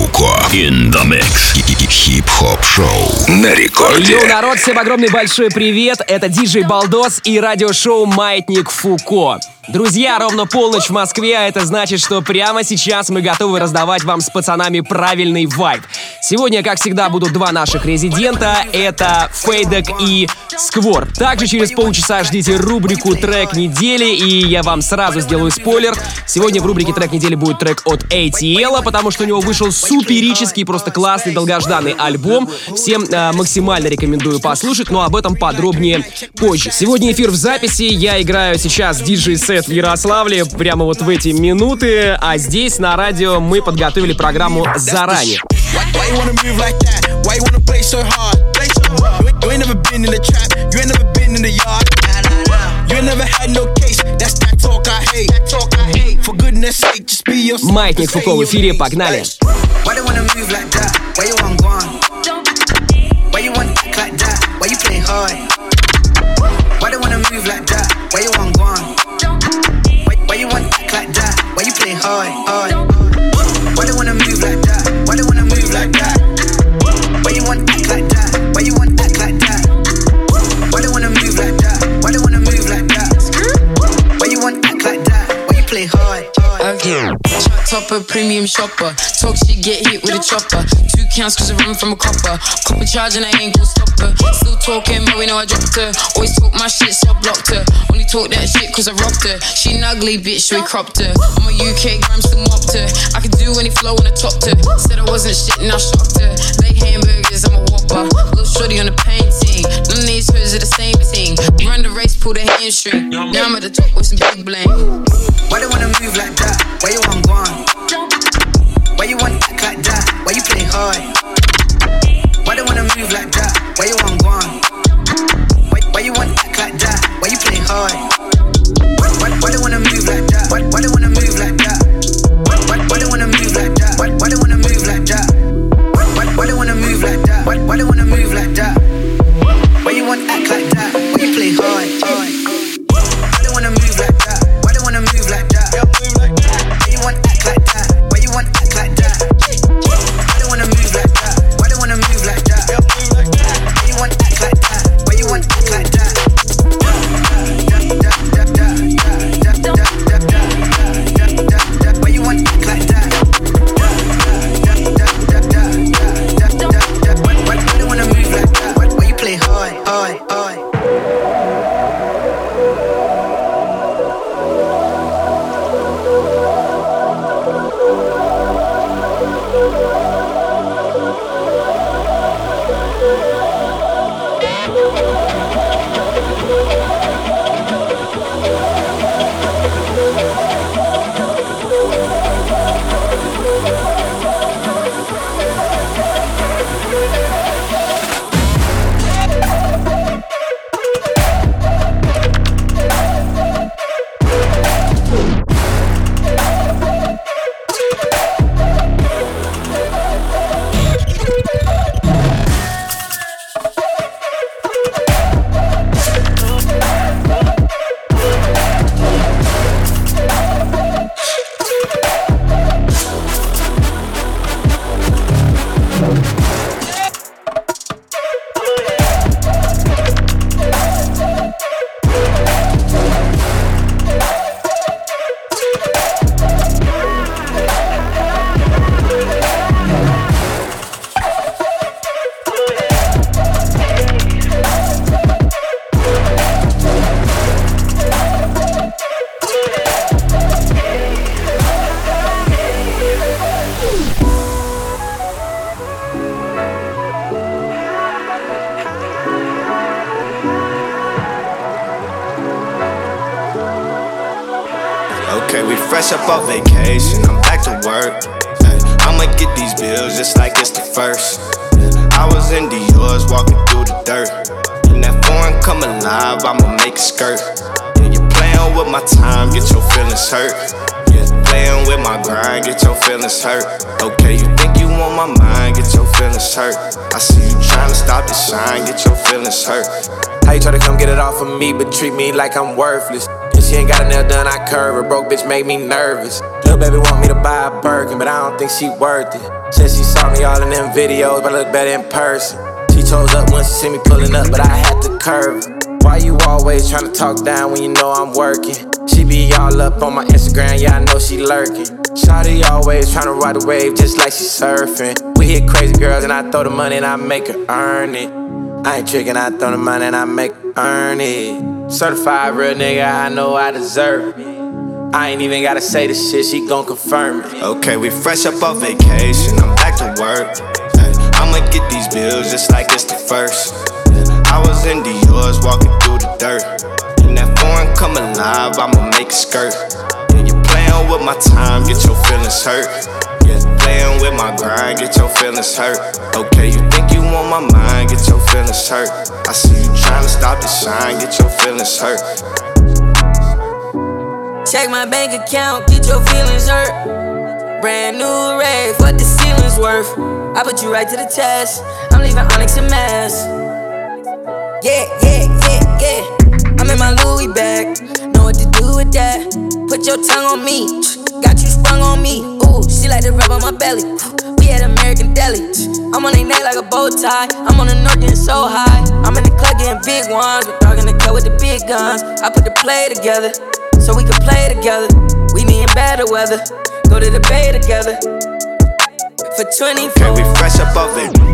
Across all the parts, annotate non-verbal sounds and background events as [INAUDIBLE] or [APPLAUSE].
Фуко. In the mix. Хип-хоп шоу на рекорде. Йоу, народ, всем огромный большой привет. Это диджей Балдос и радиошоу «Маятник Фуко». Друзья, ровно полночь в Москве, а это значит, что прямо сейчас мы готовы раздавать вам с пацанами правильный вайб. Сегодня, как всегда, будут два наших резидента. Это Фейдек и Сквор. Также через полчаса ждите рубрику «Трек недели», и я вам сразу сделаю спойлер. Сегодня в рубрике «Трек недели» будет трек от ATL, потому что у него вышел суперический, просто классный, долгожданный альбом. Всем э, максимально рекомендую послушать, но об этом подробнее позже. Сегодня эфир в записи, я играю сейчас диджей-сет в Ярославле прямо вот в эти минуты, а здесь на радио мы подготовили программу заранее. Маятник Фуко в эфире, погнали! Why you wanna move like that? Why you want gone? Why you topper, premium shopper. Talk shit, get hit with a chopper. Two counts cause I run from a copper. Copper charge and I ain't gon' stop her. Still talking, but we know I dropped her. Always talk my shit, so I blocked her. Only talk that shit cause I rocked her. She an ugly bitch, so we cropped her. I'm a UK gram, still mopped her. I can do any flow when I topped her. Said I wasn't shit and I shocked her. Like hamburgers, I'm a whopper. Little shorty on the painting. None of these hers are the same thing. Run the race, pull the hamstring. Now I'm at the top with some big bling. Like I'm worthless? And she ain't got a nail done, I curve her. Broke bitch made me nervous. Little baby want me to buy a Birkin, but I don't think she worth it. Said she saw me all in them videos, but I look better in person. She chose up once she see me pulling up, but I had to curve. Why you always trying to talk down when you know I'm working? She be all up on my Instagram, yeah, I know she lurking. Shawty always trying to ride the wave just like she surfing. We hit crazy girls and I throw the money and I make her earn it. I ain't tricking, I throw the money and I make earn it. Certified real nigga, I know I deserve it. I ain't even gotta say the shit, she gon' confirm it. Okay, we fresh up off vacation, I'm back to work. I'ma get these bills just like it's the first. I was in Dior's walking through the dirt. And that foreign come alive, I'ma make a skirt. Yeah, you playing with my time, get your feelings hurt. Yeah, playing with my grind, get your feelings hurt. Okay, you think you on my mind, get your feelings hurt. I see you trying to stop the shine, get your feelings hurt. Check my bank account, get your feelings hurt. Brand new rave, what the ceiling's worth. I put you right to the test. I'm leaving Onyx a mess. Yeah, yeah, yeah, yeah. I'm in my Louis bag. Know what to do with that. Put your tongue on me. Got you sprung on me. Ooh, she like to rub on my belly. We at American Deli. I'm on a neck like a bow tie. I'm on the north getting so high. I'm in the club getting big ones. We're dog in the club with the big guns. I put the play together so we can play together. We need better weather. Go to the bay together. For 24. Okay, we fresh up off it.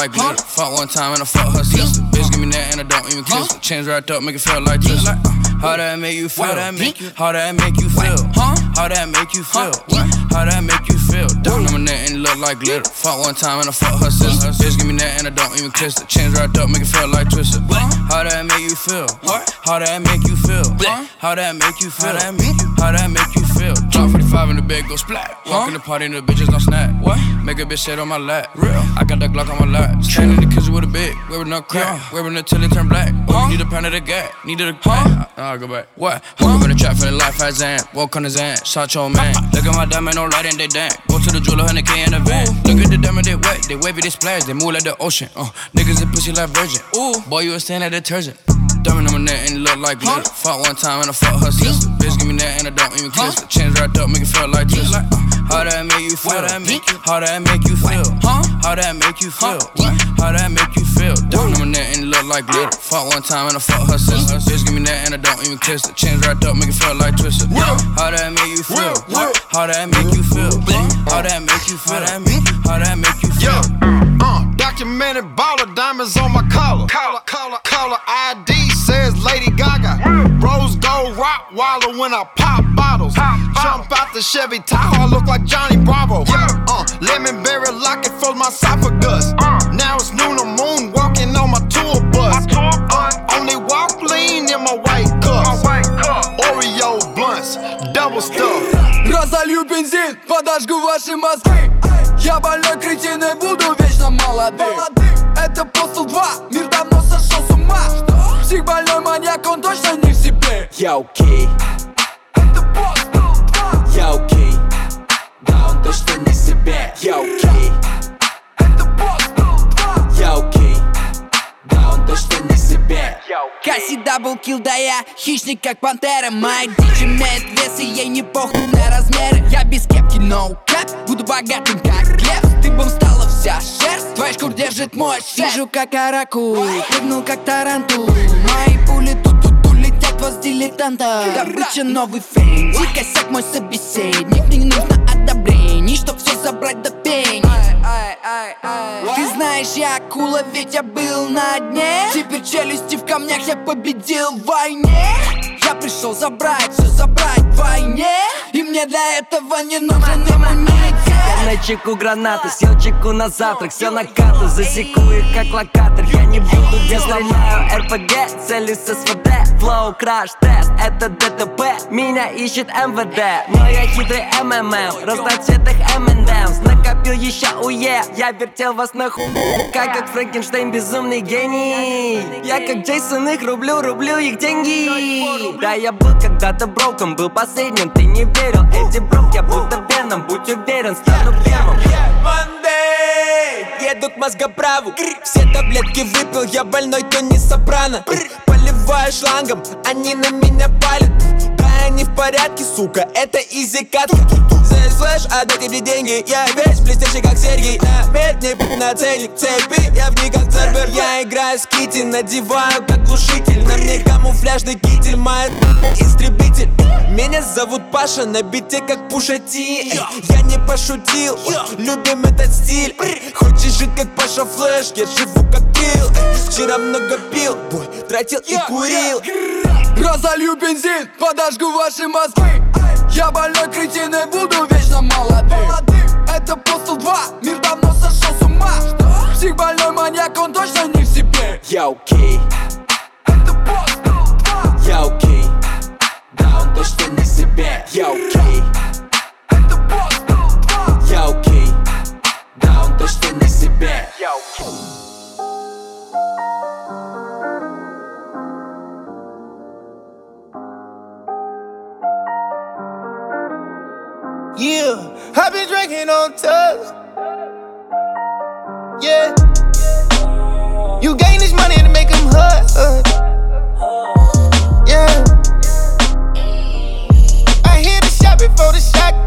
Like glitter. Fuck one time and I fuck her sister. Bitch, give me that and I don't even kiss her. Chains wrapped up, make it feel like this. Uh, how that make you feel? How that make you? How that make you feel? How that make you feel? How that make you feel? Diamond on my neck and it look like glitter. Fuck one time and I fuck her sister. Bitch, give me that and I don't even kiss her. Chains wrapped up, make it feel like twister. How that make you feel? How that make you feel? How that make you feel? How that make you? How that make you feel? Drop 45 in the bed, go splat. Walk in the party and the bitches don't snap. What? Make a bitch sit on my lap. Real. I got that Glock on my lap. Standing in the kitchen with a big, wearing no crack. Wearing it till it turn black. Oh, you need a pound of the gat. Needed a huh? I'll go back. What? Woke up in the trap, for the life as an. Walk on his hand. Shot your man. [LAUGHS] Look at my diamond, no light in they damn. Go to the jeweler, 100k in the van. Look at the diamond, they wet. They wavy, they splash. They move like the ocean. Uh, niggas and pussy like virgin. Ooh, boy, you a stand at detergent. Diamond on my neck and it look like glitter. Fuck one time and I fuck her sister. Bitch, give me that and I don't even kiss her. Chains wrapped up, make it feel like this. Uh, how that make you feel? How that make you feel? How that make you feel? How that make you feel? Diamond on my neck and it look like glitter. Fuck one time and I fuck her sister. Bitch, give me that and I don't even kiss her. Chains wrapped up, make it feel like twister. How that make you feel? How that make you feel? How that make you feel? How that make you feel? Uh, documented baller, diamonds on my collar. Collar, collar, collar ID says Lady Gaga. Rose gold rock waller when I pop bottles. Jump out the Chevy Tahoe, I look like Johnny Bravo. Uh, lemon berry locket fills my esophagus. Now it's noon, the moon walking on my tour bus. Uh, only walk lean in my white cups. Oreo blunts, double stuff. Разолью бензин, подожгу ваши мозги Я больной кретин и буду вечно молодым. Это Postal 2, мир давно сошел с ума. Псих больной маньяк, он точно не в себе. Я окей. Это Postal 2 Я окей. Да, он точно не в себе. Я окей. Это Postal 2 Я окей. Да, он точно не в себе. Касси дабл килл, да я хищник, как пантера. Моя дичь имеет вес, и ей не похуй на размеры. Я без кепки, no cap, буду богатым, как лев. Ты бы стала вся шерсть, твоя шкур держит мой шеф Вижу, как оракул, прыгнул, как тарантул. Мои пули тут тут улетят вас дилетантов Добыча новый фейн, косяк мой собеседник. Не нужно одобрений, чтоб все забрать до пени. Ты знаешь, я акула, ведь я был на дне. Теперь челюсти в камнях, я победил в войне. Я пришел забрать, все забрать в войне. И мне для этого не нужен иммунитет Я на чеку гранаты, съел чеку на завтрак Все на карту, засеку их как локатор Я не буду, я сломаю РПГ, цели с СВД Флоу, краш, тест, это ДТП Меня ищет МВД Но я хитрый МММ Разноцветных M&M's Накопил еще УЕ Я вертел вас на ху Как как Франкенштейн безумный гений. Я как Джейсон их рублю, рублю их деньги. Да я был когда-то броком Был последним, ты не верил. Эти брок, я будто веном Будь уверен, стану первым Еду к мозгоправу Все таблетки выпил, я больной, то не сопрано. Поливаю шлангом, они на меня палят. Да, они в порядке, сука, это изи катка Здесь флеш, отдайте мне деньги Я весь блестящий, как серьги На медне, на цели цепи Я в них как Цербер. Я играю с Кити, надеваю как глушитель. На мне камуфляжный китель, моя истребитель Меня зовут Паша, на бите как Пушати. Я не пошутил, любим этот стиль. Хочешь жить как Паша Флэш, я живу как Килл. Вчера много пил, бой, тратил и курил. Разолью бензин, подожгу ваши мозги. Я больной кретин и буду вечно молодым. Это Постул 2, мир давно сошел с ума. Псих больной маньяк, он точно не в себе. Я окей, Это Постул 2, я окей Müşteri siber Yoki Yoki Down müşteri siber Yoki Yeah, I've been drinking on tubs. Yeah, you gain this money.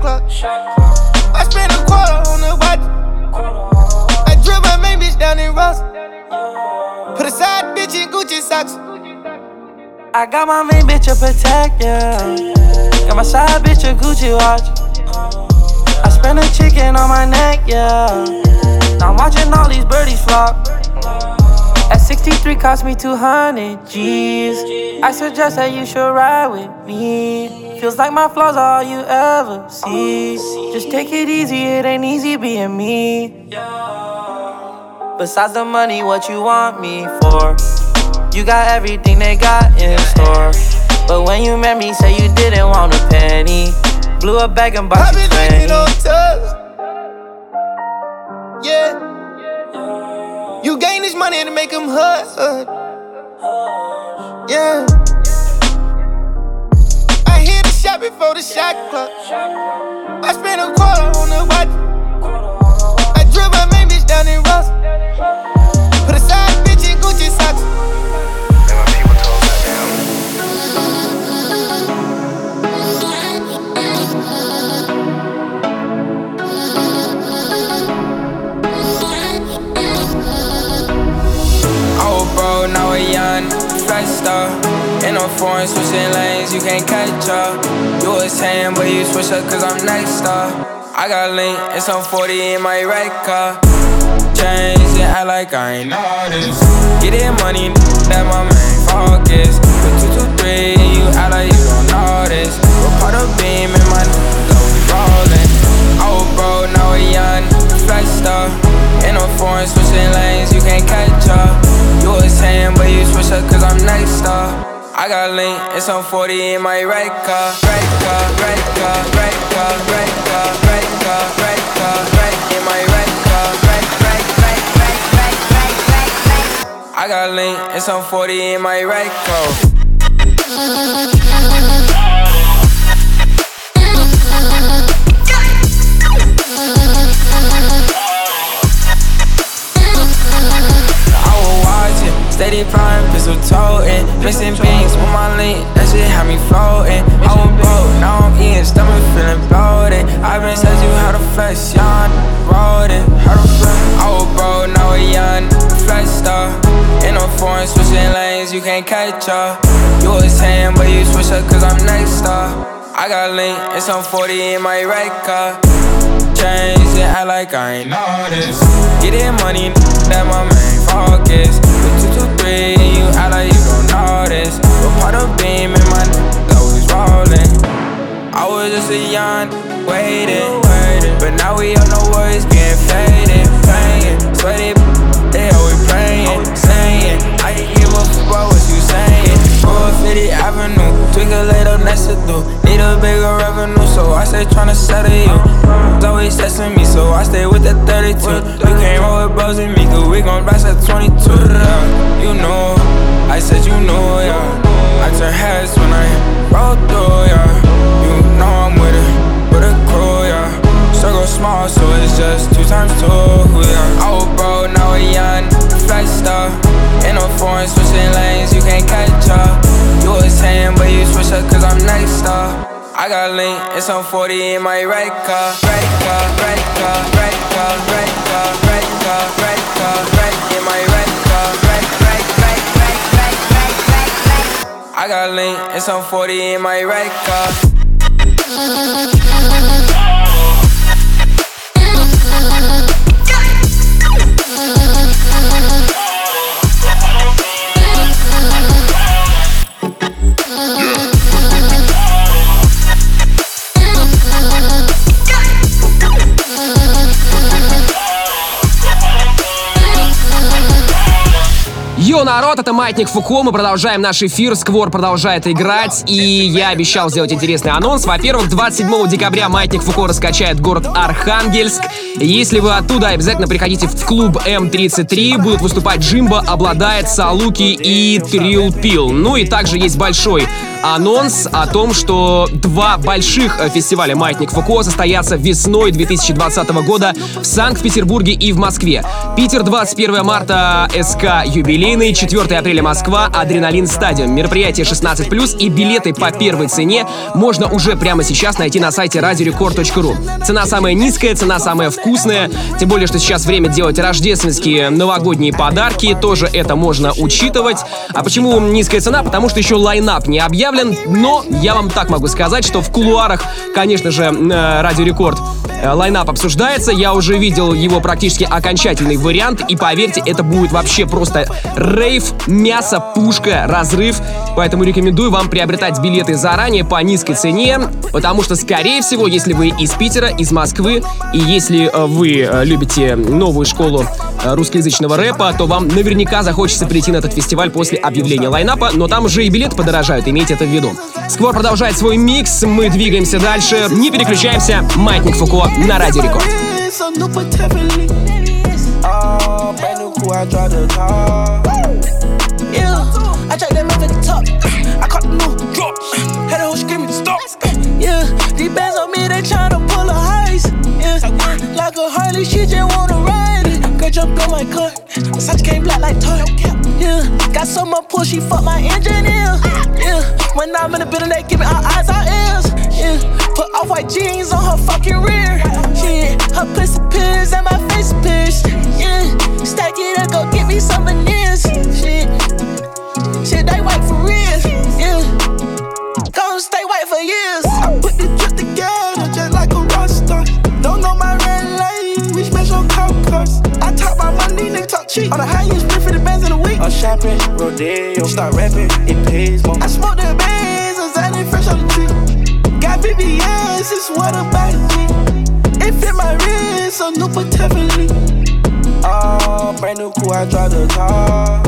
I spent a quarter on the watch. I drove my main bitch down in Ross. Put a side bitch in Gucci socks. I got my main bitch a protect, yeah. Got my side bitch a Gucci watch. I spent a chicken on my neck, yeah. Now I'm watching all these birdies flop. At 63 cost me 200 G's. I suggest that you should ride with me. Feels like my flaws are all you ever see. Just take it easy, it ain't easy being me. Besides the money, what you want me for? You got everything they got in store. But when you met me, say you didn't want a penny. Blew a bag and bought I've you been 20. drinking on tubs. Yeah. You gain this money to make them hood. Yeah. I hit the shot before the shot clock. I spent a quarter on the watch. I drove my main bitch down in Ross. Was now we're young, flat star. In a foreign, switching lanes, you can't catch up. You was saying, but you switch up cause I'm next star. I got link and some 40 in my red car. Change and act like I ain't this. Get it money, that my main focus. With 223, you act like cause I'm nice, star. I got lean, it's on 40 in my right car. Right car, right car, right car, right car, right car, right car, right in my right car. Right, right, right, right, right, right, right, right. I got lean, it's on 40 in my right car. Steady prime, pistol toting, missing beans with my link, that shit had me floating. I was broke, now I'm eating, stomach feeling bloated. I've been said you how to flex, young, rolling, how to flex. I was broke, now we young, flex star. In a foreign, switching lanes, you can't catch up. You was saying, but you switch up cause I'm next star. I got link and some 40 in my red car. Change and act like I ain't know this. Get it money, that my main focus. With 223, you act like you don't know this. But part of beam and my niggas always rolling. I was just a young, waiting, waiting. But now we all know words getting faded, playing. Sweaty, 450 Avenue, twinkle later next to do. Need a bigger revenue, so I stay tryna settle you. It's always testing me, so I stay with the 32. You can't roll with bros and me, cause we gon' blast at 22. Yeah, you know, I said you know, yeah. I turn heads when I roll through, yeah. You know I'm with it, with a crew, yeah. Circle small, so it's just two times two, yeah. It's on 40 in my right car, right car, right car, right car, right car, right car, right car, right in my right car, right, right, right, right, right, right, right, right. I got link, it's on 40 in my right car. Народ, это Маятник Фуко, мы продолжаем наш эфир, Сквор продолжает играть, и я обещал сделать интересный анонс. Во-первых, 27 декабря Маятник Фуко раскачает город Архангельск. Если вы оттуда, обязательно приходите в клуб М33, будут выступать Джимба, Обладает, Салуки и Трил Пил. Ну и также есть большой анонс о том, что два больших фестиваля «Маятник Фуко» состоятся весной 2020 года в Санкт-Петербурге и в Москве. Питер 21 марта СК юбилейный, 4 апреля Москва Адреналин Стадиум. Мероприятие 16+, и билеты по первой цене можно уже прямо сейчас найти на сайте radiorecord.ru. Цена самая низкая, цена самая вкусная, тем более, что сейчас время делать рождественские новогодние подарки, тоже это можно учитывать. А почему низкая цена? Потому что еще лайнап не объявлен, но я вам так могу сказать, что в кулуарах, конечно же, э, Радио Рекорд э, лайнап обсуждается. Я уже видел его практически окончательный вариант, и поверьте, это будет вообще просто рейв, мясо, пушка, разрыв. Поэтому рекомендую вам приобретать билеты заранее по низкой цене, потому что, скорее всего, если вы из Питера, из Москвы, и если вы любите новую школу русскоязычного рэпа, то вам наверняка захочется прийти на этот фестиваль после объявления лайнапа, но там уже и билеты подорожают, имейте это в виду. Сквор продолжает свой микс, мы двигаемся дальше, не переключаемся. Маятник Фуко на Радио Рекорд. I tried that man to the top. I caught the new drop. Had a whole screaming, stop. Yeah, these bands on me, they tryna Harley, she just wanna ride it. Girl, jump on my car. Versace came black like toy. Yeah, got so much pull, she fuck my engine in. Yeah, when I'm in the building, they give me all eyes, all ears. Yeah, put off white jeans on her fucking rear. Yeah, her pussy pills and my face pierced. Yeah, stack it up, go get me some veneers. Shit. Shit, they white for real. Yeah. Gonna stay white for years. Money, nigga talk cheap. On the high you split for the bands in a week. I'm shopping, rodeo, start rapping, it pays more. I smoke the bands, I'm fresh on the tree. Got BBS, it's what about me. It fit my wrist, so new but heavily. Oh, brand new cool, I drive the car.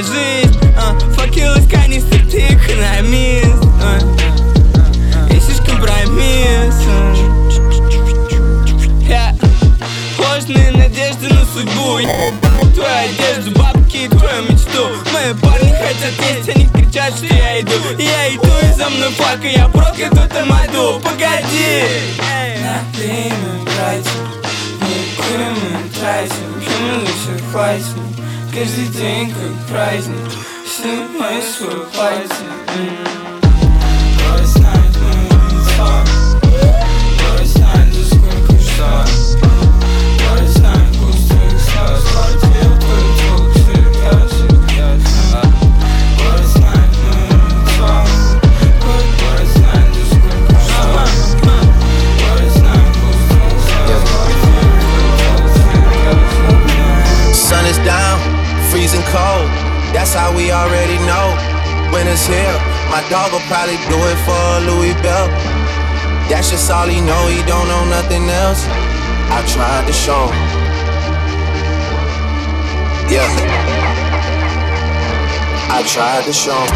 моя жизнь а, Факел исканий ты экономист а, Ищешь компромисс а. а. Ложные а. надежды на судьбу Твою одежду, бабки и твою мечту. Мои парни хотят есть, они кричат, что я иду. Я иду и за мной фак, и я прокляну там аду Погоди! На время тратим, не время тратим, чем лучше хватит? Каждый день как праздник Все мои свои пальцы probably do it for a Louis belt. That's just all he know, he don't know nothing else. I tried to show him. Yeah. I tried to show him.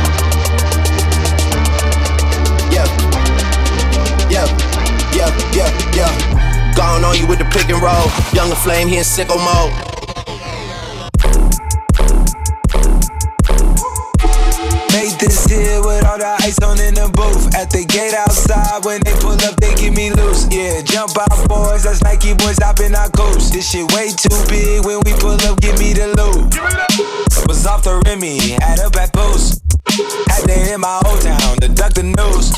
Yeah. Yeah. Yeah. Yeah. Yeah. Gone on you with the pick and roll. Younger flame, he in sicko mode. This shit way too big. When we pull up, give me the loot. Was off the Remy, had up at post. Had to hit my old town to duck the news.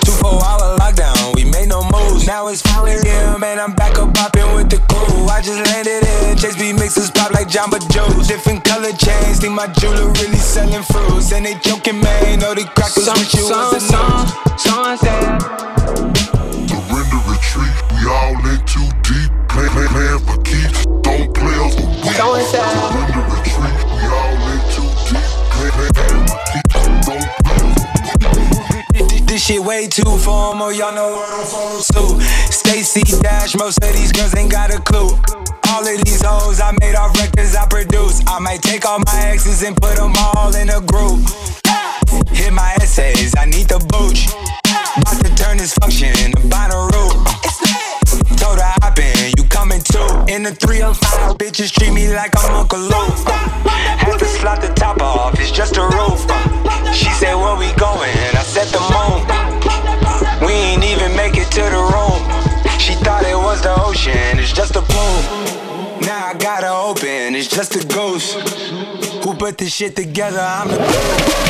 Two four hour lockdown, we made no moves. Now it's 4 a.m. and I'm back up popping with the crew. I just landed in Chase B mixes pop like Jamba Juice. Different color chains, think my jeweler really selling fruits. And they joking, man, know they crackers some, with you some, as a some, some said. Surrender retreat, we all in too shit way too formal, y'all know what I'm follow suit. Stacy Dash, most of these girls ain't got a clue. All of these hoes I made off records I produce. I might take all my exes and put them all in a group. Hit my essays, I need the booch. About to turn this function into Bonnaroo. Told In the 305, bitches treat me like I'm Uncle Luke. Had to slot the top off, it's just a roof. She said, Where we going? I said, The moon. We ain't even make it to the room. She thought it was the ocean, it's just a plume. Now I gotta open, it's just a ghost. Who put this shit together? I'm the.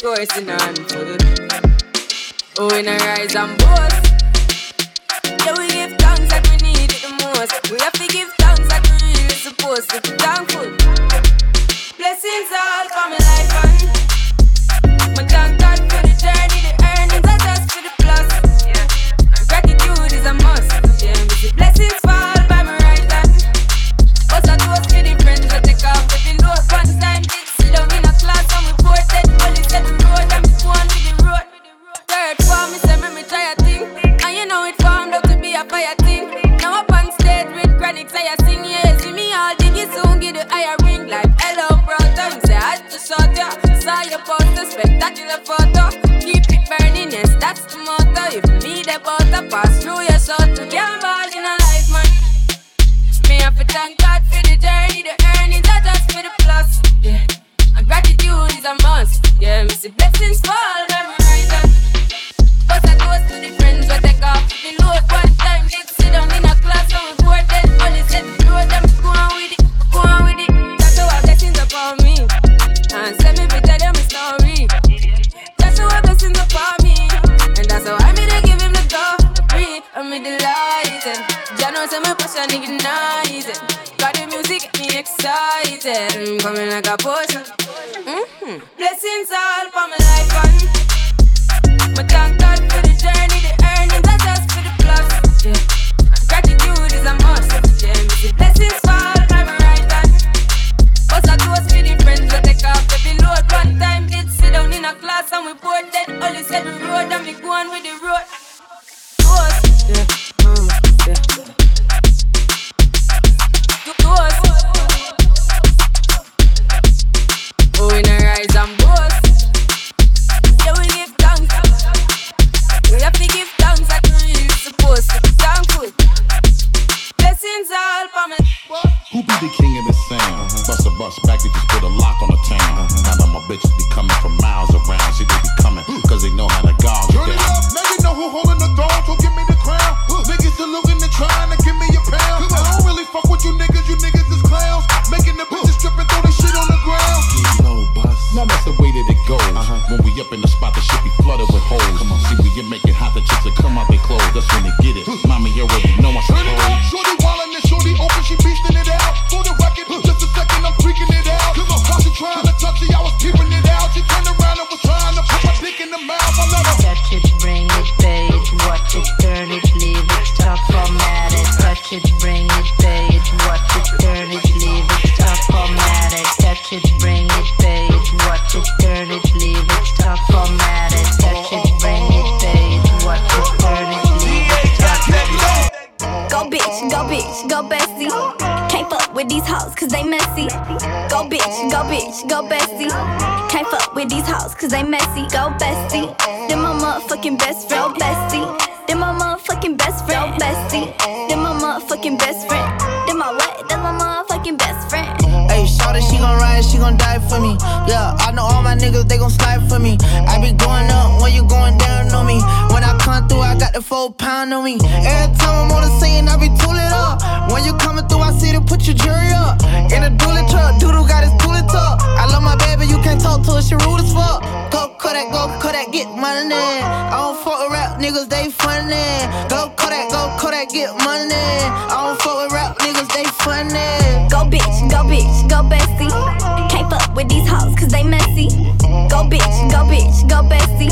Coursing on. Oh, we no rise and boast. Yeah, we give thanks that we need it the most. We have to give thanks that we really supposed to. Be thankful. Blessings all coming life yeah. Get money. I don't fuck with rap niggas, they funny. Go bitch, go bitch, go bestie. Can't fuck with these hoes cause they messy. Go bitch, go bitch, go bestie.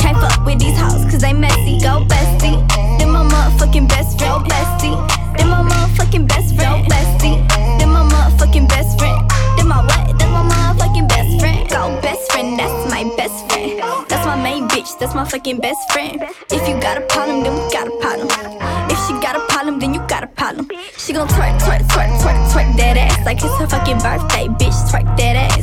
Can't fuck with these hoes cause they messy. Go bestie. Then my motherfucking best friend. Go bestie. Then my motherfucking best friend. Go bestie. Then my motherfucking best friend. Then my what? Then my motherfucking best friend. Go best friend, that's my best friend. That's my main bitch, that's my fucking best friend. If you got a problem, then we got a She gon' twerk, twerk, twerk, twerk, twerk that ass like it's her fucking birthday, bitch. Twerk that ass.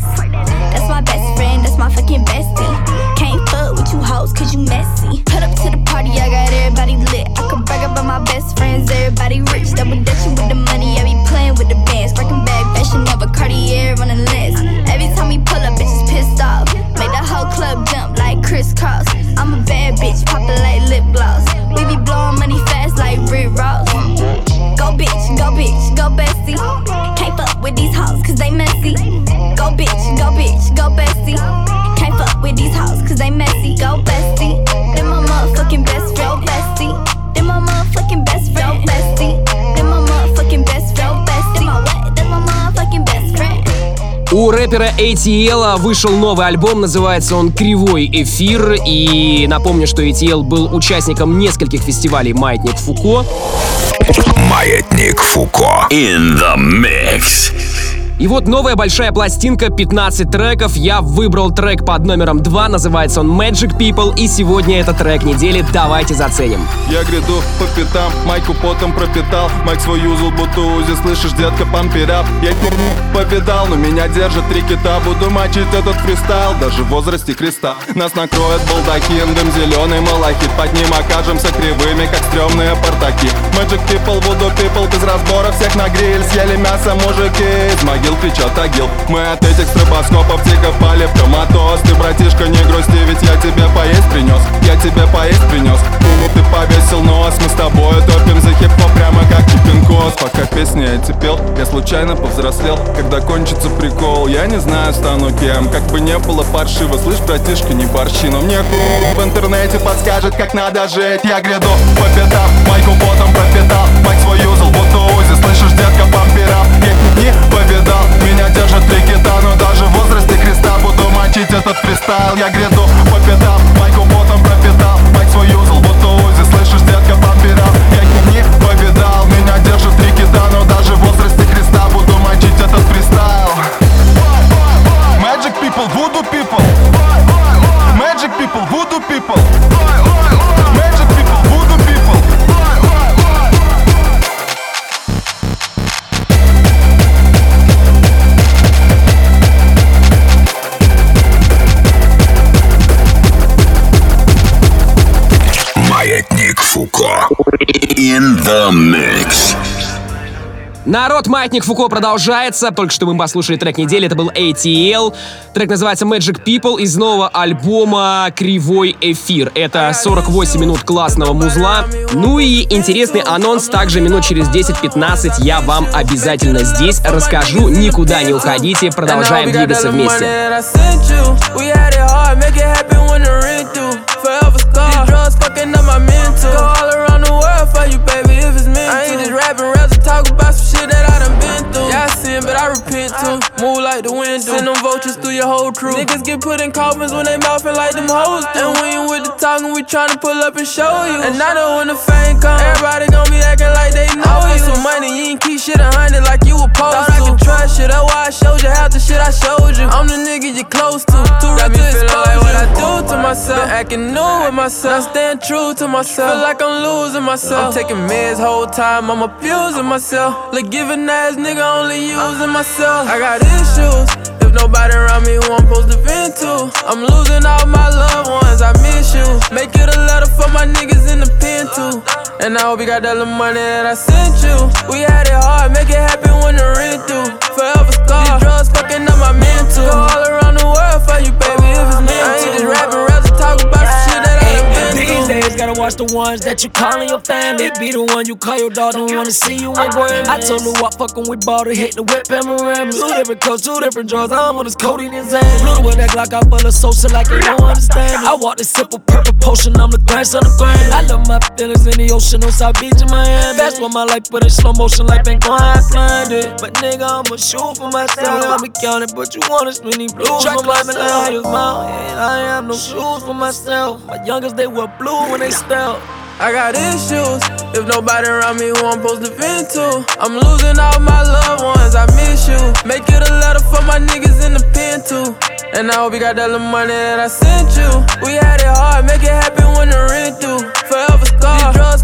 У рэпера ATL вышел новый альбом, называется он «Кривой эфир». И напомню, что ATL был участником нескольких фестивалей «Маятник Фуко». Маятник Фуко. In the mix. И вот новая большая пластинка, 15 треков. Я выбрал трек под номером 2, называется он Magic People, и сегодня это трек недели. Давайте заценим. Я гряду по пятам, майку потом пропитал Майк свой юзал, будто узи, слышишь, детка, пампирап Я херню повидал, но меня держат три кита Буду мочить этот фристайл, даже в возрасте креста. Нас накроет балдахин, дым зеленый малахит Под ним окажемся кривыми, как стрёмные портаки. Magic People, Voodoo People, без разбора всех на гриль Съели мясо мужики из могил кричат агил. Мы от этих стробоскопов тихо пали в коматоз. Ты, братишка, не грусти, ведь я тебе поесть принес Я тебе поесть принес Ты повесил нос, мы с тобой топим за хип-хоп Прямо как кипинкос Пока песни эти пел, я случайно повзрослел. Когда кончится прикол, я не знаю, стану кем. Как бы не было паршиво, слышь, братишка, не борщи. Но мне хуй в интернете подскажет, как надо жить. Я гряду по пятам, майку потом пропитал. Майк свой юзал, будто узи, слышишь, детка, пампирам Я не повидал, меня держат три кита. Но даже в возрасте креста буду мочить этот фристайл. Я гряду по пятам, майку потом кита Но даже в возрасте креста буду мочить этот фристайл Magic people, voodoo people Magic people, voodoo people Magic people, voodoo people Маятник Фуко. In the mix. Народ, Маятник Фуко продолжается. Только что мы послушали трек недели, это был ATL. Трек называется Magic People из нового альбома Кривой Эфир. Это 48 минут классного музла. Ну и интересный анонс также минут через 10-15 я вам обязательно здесь расскажу. Никуда не уходите, продолжаем двигаться вместе. Forever scar. These drugs fucking up my mental. Move like the wind. Send them vultures through your whole crew. Niggas get put in coffins when they mouthing like them hoes do. And when you with the talking, we tryna pull up and show you. And I know when the fame come, everybody gon' be acting like they know you. some money, you ain't keep shit a hundred like you were supposed Thought to. I could trust you, that's why I showed you half the shit I showed you. I'm the nigga you close to. Too Got me feeling like what I do to myself. Been acting new with myself. Not staying true to myself. Feel like I'm losing myself. I'm taking meds whole time, I'm abusing myself. Like giving ass nigga only using myself. I got issues. If nobody around me who I'm supposed to vent to, I'm losing all my loved ones. I miss you. Make it a letter for my niggas in the pen too. And I hope you got that little money that I sent you. We had it hard, make it happen when the rent due. Forever scar. These drugs fucking up my mental. Go all around the world for you, baby, watch the ones that you calling your family. It Be the one you call your dog, don't wanna see you in Grammy. I told her what fucking with to hit the whip and panorama. Two different coats, two different drawers. I'm on this codeine and Xan. Blue with that Glock out full of social like they don't understand. me. I walk this simple purple potion, I'm the grandson of grand. I love my feelings in the ocean on South Beach in Miami. That's what my life put in slow motion, like been going I planned it. But nigga, I'ma shoot for myself. I'm counting, but you wanna spin these blues myself. I use my head, I ain't have no shoes for myself. My youngest, they were blue when they spelled. I got issues. If nobody around me who I'm supposed to vent to, I'm losing all my loved ones. I miss you. Make it a letter for my niggas in the pen too. And I hope you got that little money that I sent you. We had it hard, make it happen when the rent due. Forever scar. These drugs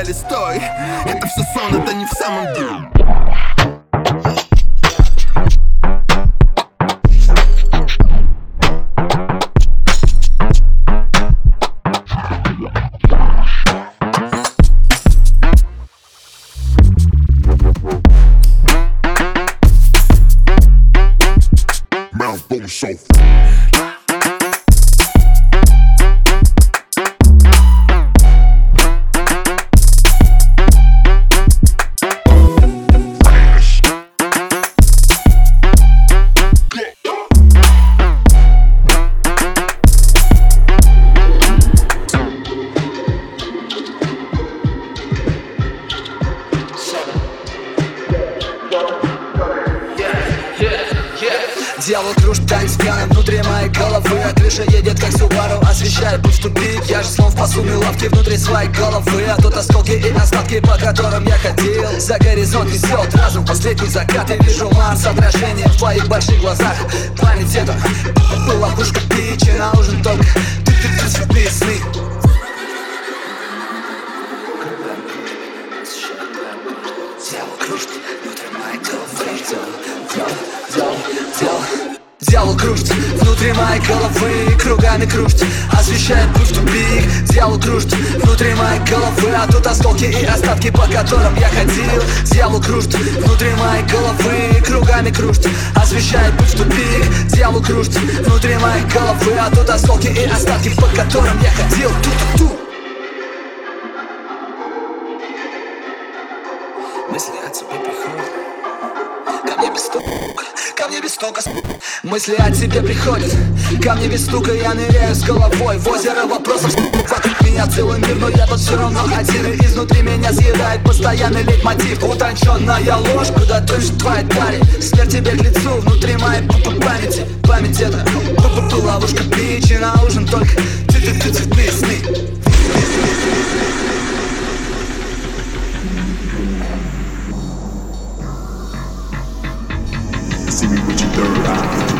теле стой Это все сон, это не в самом деле о тебе приходят. Ко мне без стука я ныряю с головой. В озеро вопросов Вокруг меня целый мир, но я тут все равно один. И изнутри меня съедает постоянный лейтмотив. Утонченная ложь, куда точит твоя талия Смерть тебе к лицу, внутри моей памяти. Память это ловушка, пичи на ужин только цветные сны See me with your third eye.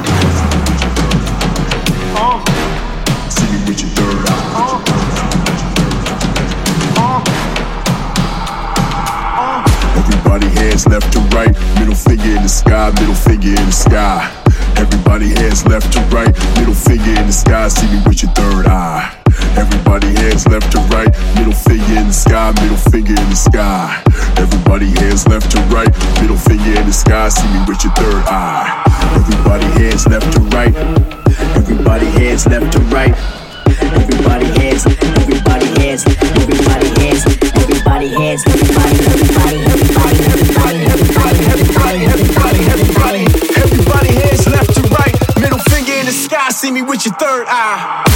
Left to right, middle finger in the sky, middle finger in the sky. Everybody hands left to right, middle finger in the sky, see me with your third eye. Everybody hands left to right, middle finger in the sky, middle finger in the sky. Everybody hands left to right, middle finger in the sky, see me with your third eye. Everybody hands left to right, everybody hands left to right. Everybody hands, everybody hands, everybody hands, everybody hands, everybody, everybody, everybody, everybody, everybody, everybody, everybody, everybody. Everybody hands left to right, middle finger in the sky, see me with your third eye.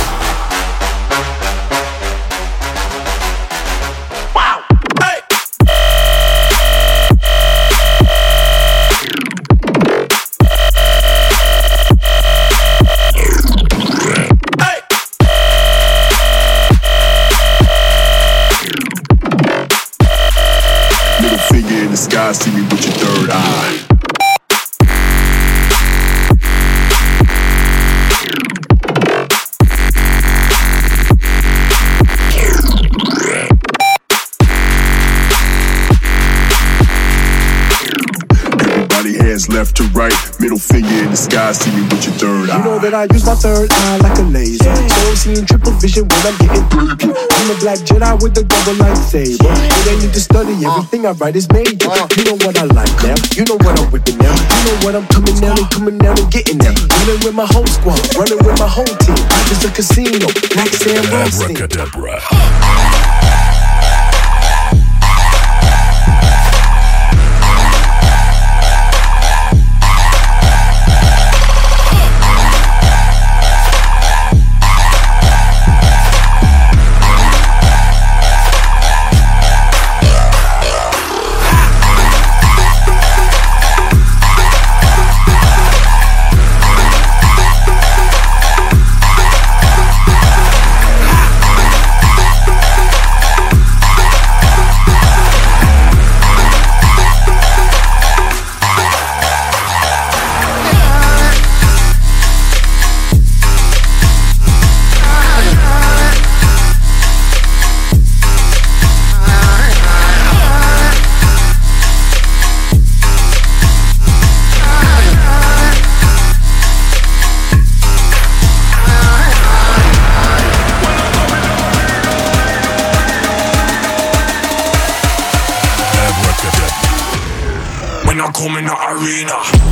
Everybody hands left to right, middle finger in the sky, see me with your third eye. You know that I use my third eye like a laser. So I'm seeing triple vision when I'm getting paid. I'm a black Jedi with a double lightsaber. You ain't need to study, uh. everything I write is major. Uh. You know what I like now, you know what I'm whipping now. You know what I'm coming down and coming down and getting now. Running with my whole squad, running with my whole team. Life is a casino, like Sam Rothstein. When arena.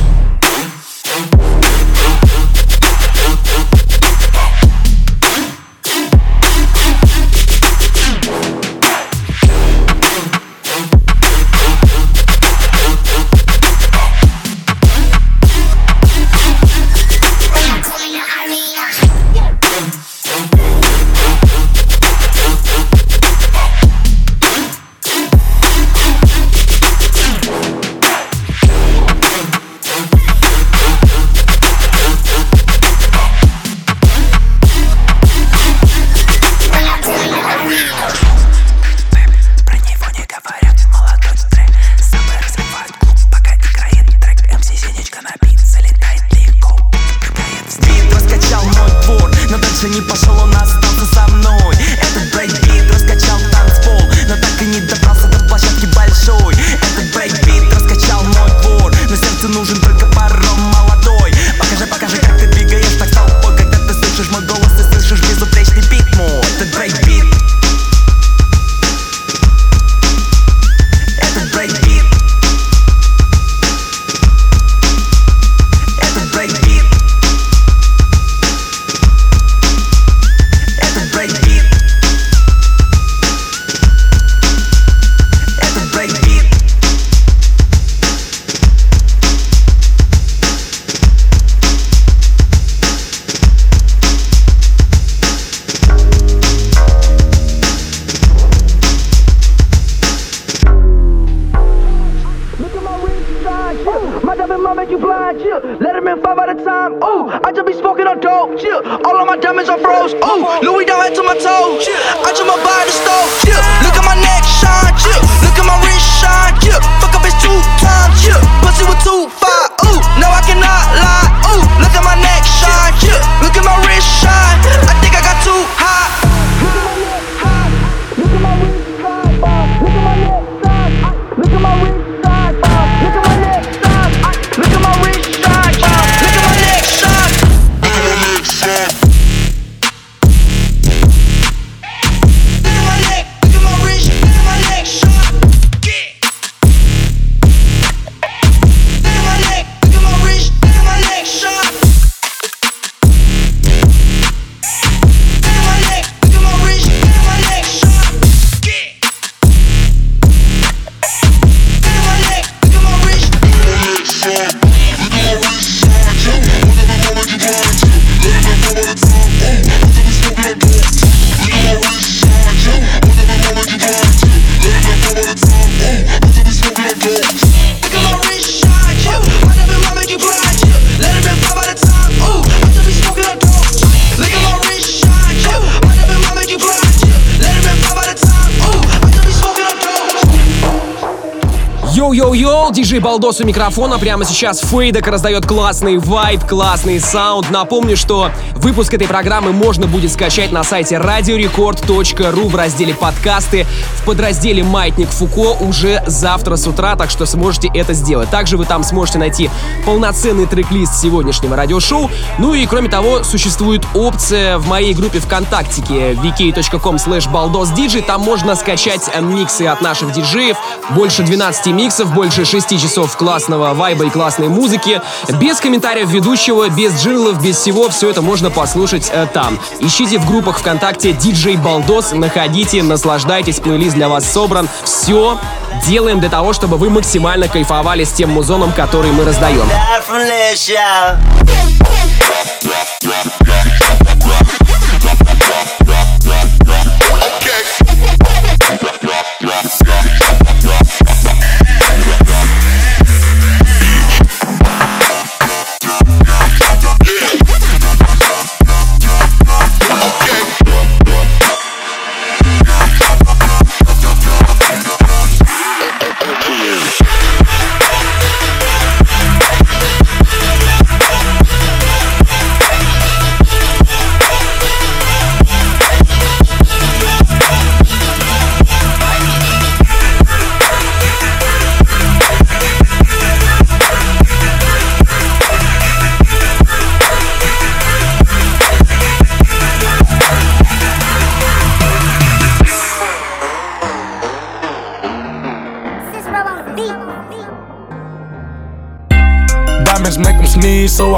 Балдос у микрофона. Прямо сейчас Фейдок раздает классный вайб, классный саунд. Напомню, что выпуск этой программы можно будет скачать на сайте radiorecord.ru в разделе подкасты подразделе «Маятник Фуко» уже завтра с утра, так что сможете это сделать. Также вы там сможете найти полноценный трек-лист сегодняшнего радиошоу. Ну и кроме того, существует опция в моей группе ВКонтактике vk.com slash baldosdj. Там можно скачать миксы от наших диджеев. Больше 12 миксов, больше 6 часов классного вайба и классной музыки. Без комментариев ведущего, без джинглов, без всего. Все это можно послушать э, там. Ищите в группах ВКонтакте DJ Балдос, находите, наслаждайтесь, плейлист для вас собран. Все делаем для того, чтобы вы максимально кайфовали с тем музоном, который мы раздаем.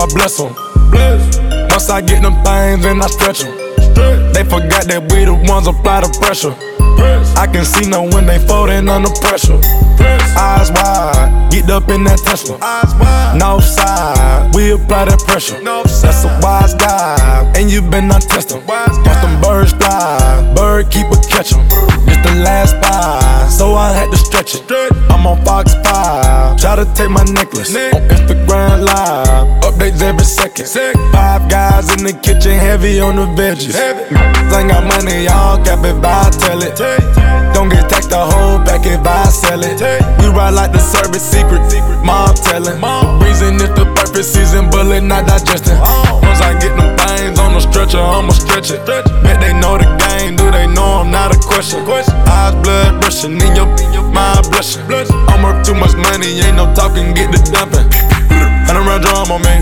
I bless them. Once I get them things, then I stretch them. They forgot that we the ones apply the pressure. I can see no when they folding under pressure. Eyes wide, get up in that Tesla. North side, we apply that pressure. That's a wise guy, and you been on test him. Watch them birds fly, bird keep a catch 'em. The last buy, so I had to stretch it. I'm on Fox 5, try to take my necklace. On Instagram Live, updates every second. Five guys in the kitchen, heavy on the veggies. Ain't got money, y'all cap it, buy, tell it. Don't get taxed the whole back if I sell it. We ride like the service secret, mom telling. The reason it's the perfect season, bullet not digesting. Once I get them things on the stretcher, I'ma stretch it. Bet they know the I'm not a question? Eyes blood rushing in your mind blushing. I'm worth too much money, ain't no talking, get the dumping. Hundred round drum on me,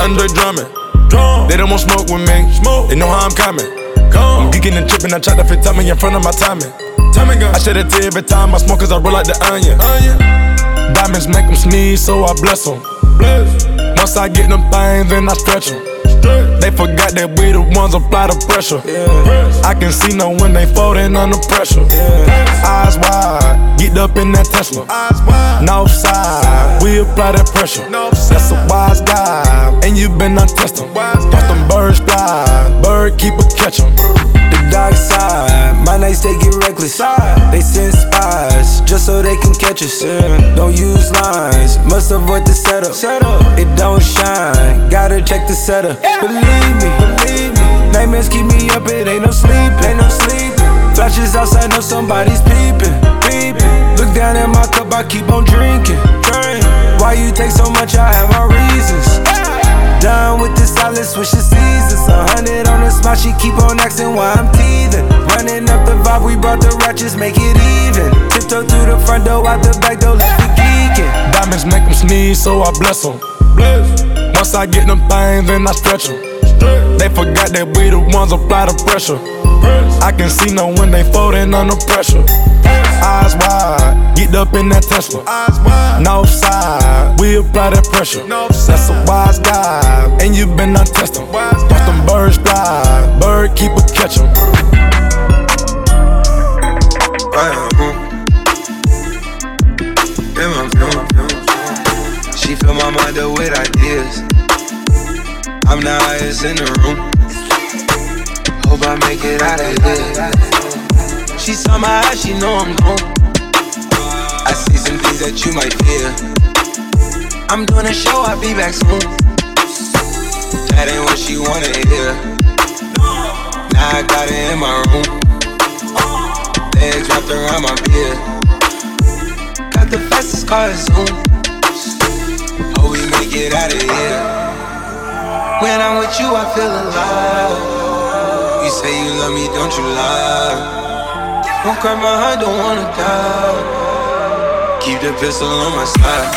Andre drumming. They don't want smoke with me, they know how I'm coming. I'm geeking and tripping, I try to fit timing in front of my timing. I shed a tear every time I smoke cause I roll like the onion. Diamonds make them sneeze, so I bless them. Once I get them things, then I stretch them. They forgot that we the ones apply the pressure. I can see no when they folding under pressure. Eyes wide, get up in that Tesla. North side, we apply that pressure. That's a wise guy, and you been on test 'em. Watch them birds fly, bird keep a catch 'em. The dark side, my nights they get reckless. They send spies just so they can catch you're. Don't use lines, must avoid the setup. It don't shine, gotta check the setup. Believe me, believe me. Nightmares keep me up, it ain't no sleep, ain't no sleep. Flashes outside, know somebody's peeping, peeping. Look down at my cup, I keep on drinking. Drink. Why you take so much? I have my reasons. Done with the salad, switch the seasons. A hundred on the spot, she keep on asking why I'm teething. Running up the vibe, we brought the ratchets, make it even. Tiptoe through the front door, out the back door, left the geeking. Diamonds make them sneeze, so I bless them. Once I get them things, then I stretch them. They forgot that we the ones apply the pressure. I can see no when they folding under pressure. Eyes wide, get up in that Tesla. North side, we apply that pressure. That's a wise guy, and you been not testing. Watch them birds fly, bird keep a catch 'em. She fill my mind up with ideas. I'm the highest in the room. Hope I make it out of here. She saw my eyes, she know I'm gone. I see some things that you might fear. I'm doing a show, I'll be back soon. That ain't what she wanna hear. Now I got it in my room. Legs wrapped around my beard. Got the fastest car, Zoom. Hope we make it out of here. When I'm with you, I feel alive. You say you love me, don't you lie? Won't cry my heart, don't wanna die. Keep the pistol on my side.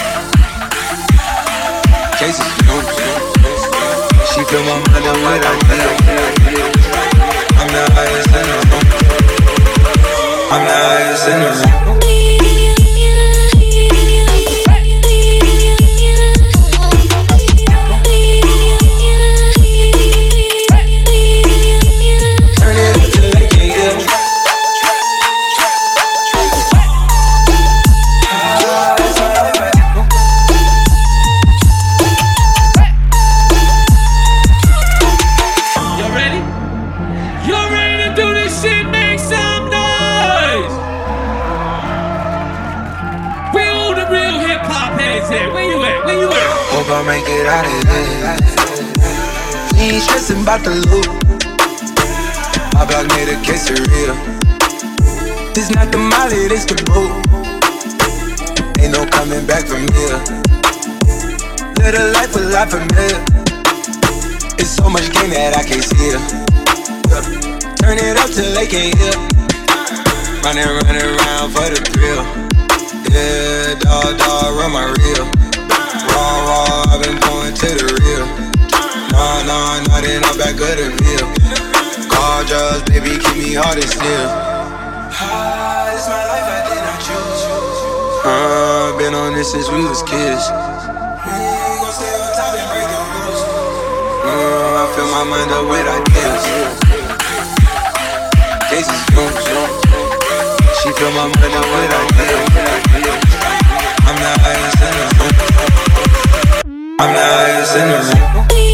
Cases fumes. She fill my mind up with ideas. I'm the highest in the room. I'm the highest in the room. About the loot. My block made a case of real. This not the molly, this the boot. Ain't no coming back from here. Live a life a lot familiar. It's so much gain that I can't see it. Turn it up till they can't hear. Running, running around for the thrill. Yeah, dog, dog, run my reel. Raw, raw, I've been going to the real. Nah, nah, then I'm back of the. Car drugs, baby, keep me hard and still. Ah, it's my life, I did not choose. Uh, been on this since we was kids. We gon' stay on top and break the rules. Uh, I fill my mind up with ideas. Cases fumes. She fill my mind up with ideas. I'm the highest in the room. I'm the highest in the room.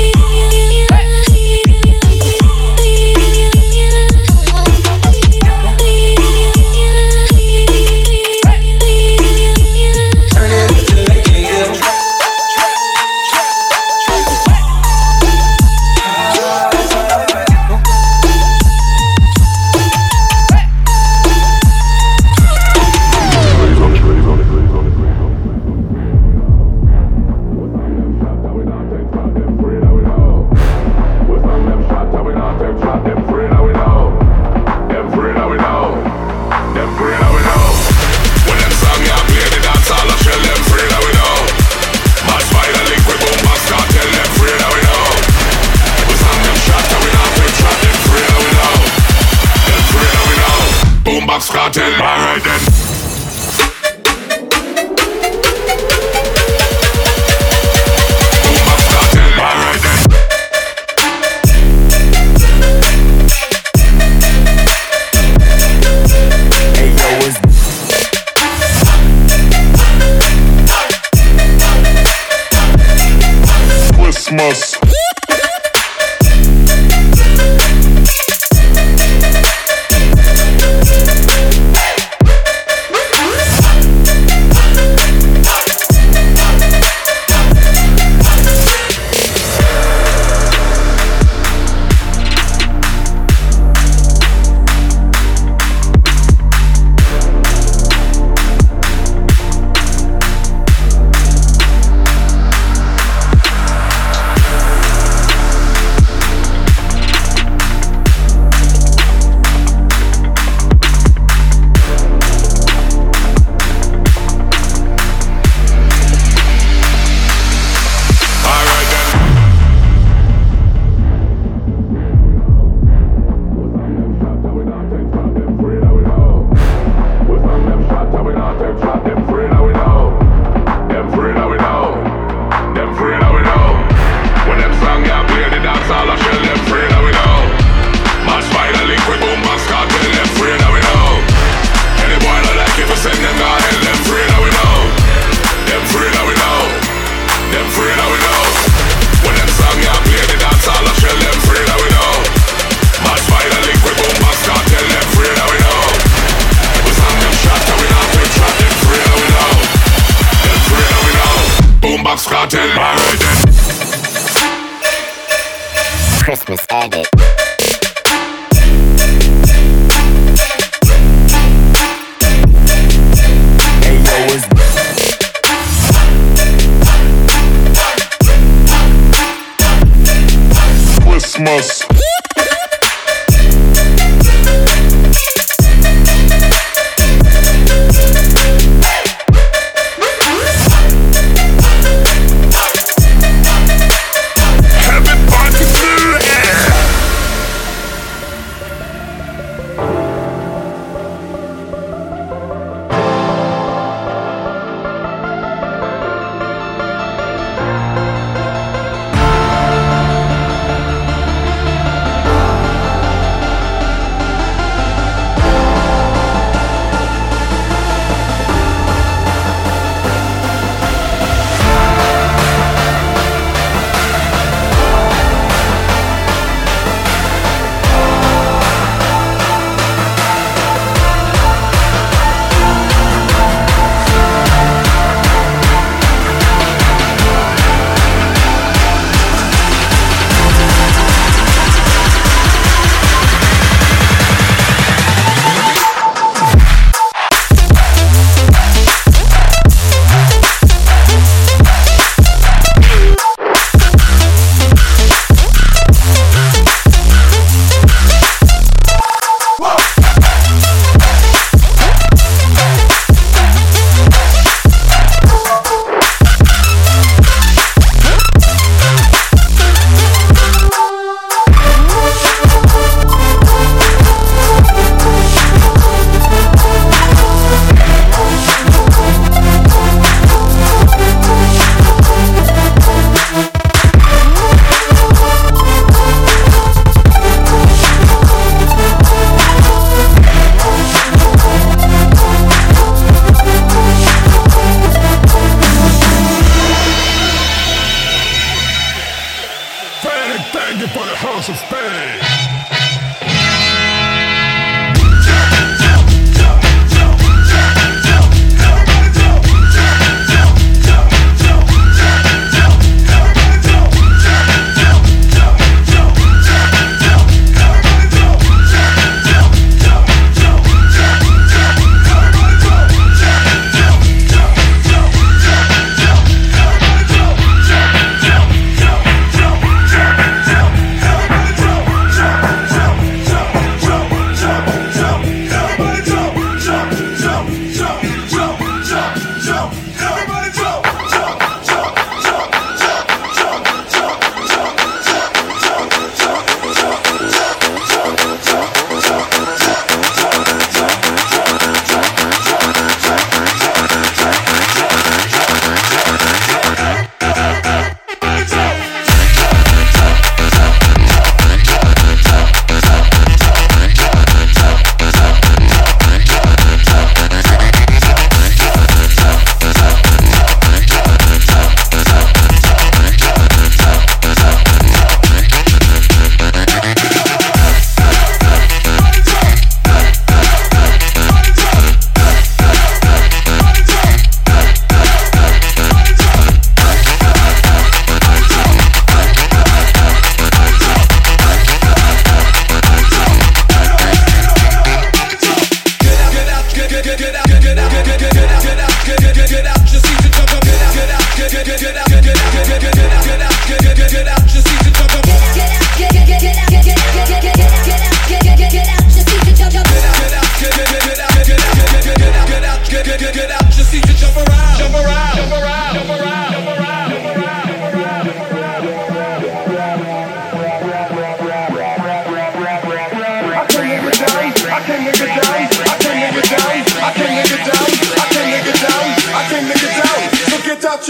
House of pain.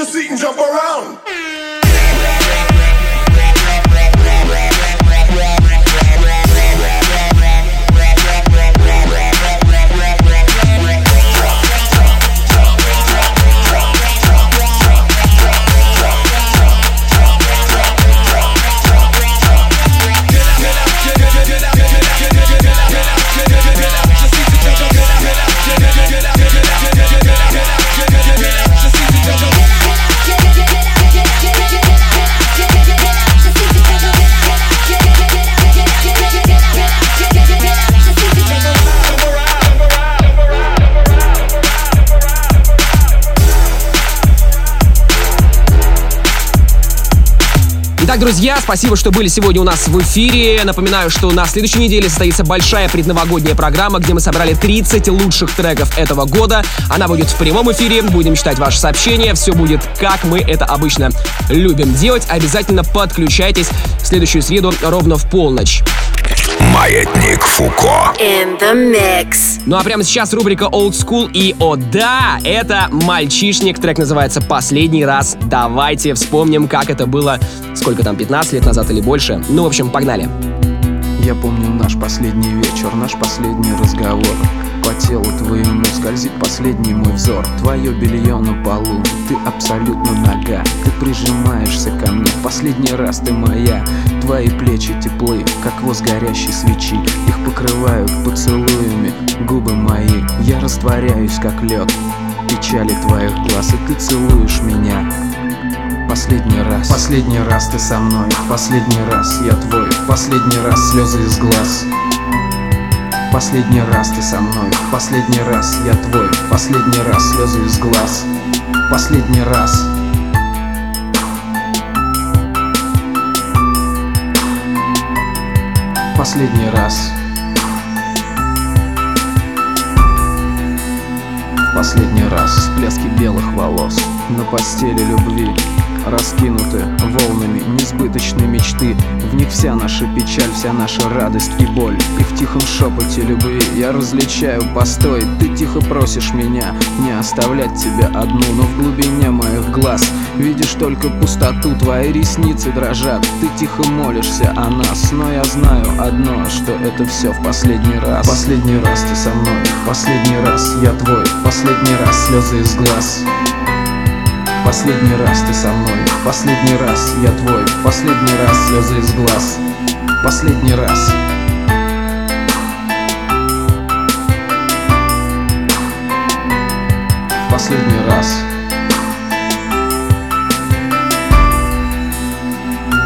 Seat and jump around. Итак, друзья, спасибо, что были сегодня у нас в эфире. Напоминаю, что на следующей неделе состоится большая предновогодняя программа, где мы собрали 30 лучших треков этого года. Она будет в прямом эфире, будем читать ваши сообщения. Все будет, как мы это обычно любим делать. Обязательно подключайтесь в следующую среду ровно в полночь. Маятник Фуко. In the mix. Ну а прямо сейчас рубрика Old School и о да, это мальчишник, трек называется «Последний раз». Давайте вспомним, как это было, сколько там, 15 лет назад или больше. Ну, в общем, погнали. Я помню наш последний вечер, наш последний разговор. По телу твоему скользит последний мой взор. Твое белье на полу, ты абсолютно нога. Ты прижимаешься ко мне, последний раз ты моя. Твои плечи теплы, как воз горящей свечи. Их покрывают поцелуями губы мои. Я растворяюсь, как лед. Печали твоих глаз И ты целуешь меня Последний раз, последний раз ты со мной. Последний раз я твой. Последний раз слезы из глаз. Последний раз ты со мной. Последний раз я твой. Последний раз слезы из глаз. Последний раз. Последний раз. Последний раз. Всплески белых волос. На постели любви Раскинуты волнами несбыточной мечты. В них вся наша печаль, вся наша радость и боль. И в тихом шепоте любви я различаю Постой, ты тихо просишь меня Не оставлять тебя одну Но в глубине моих глаз Видишь только пустоту, твои ресницы дрожат Ты тихо молишься о нас. Но я знаю одно, что это все в последний раз. Последний раз ты со мной, последний раз я твой Последний раз слезы из глаз Последний раз ты со мной, последний раз я твой. Последний раз слезы из глаз. Последний раз. Последний раз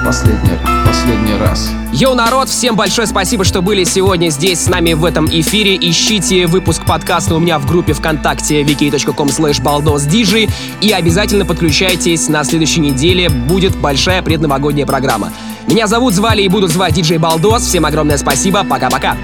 Последний, последний раз Йоу, народ, всем большое спасибо, что были сегодня здесь с нами в этом эфире. Ищите выпуск подкаста у меня в группе ВКонтакте wiki.com slash baldosdj и обязательно подключайтесь на следующей неделе. Будет большая предновогодняя программа. Меня зовут, звали и будут звать диджей Балдос. Всем огромное спасибо. Пока-пока.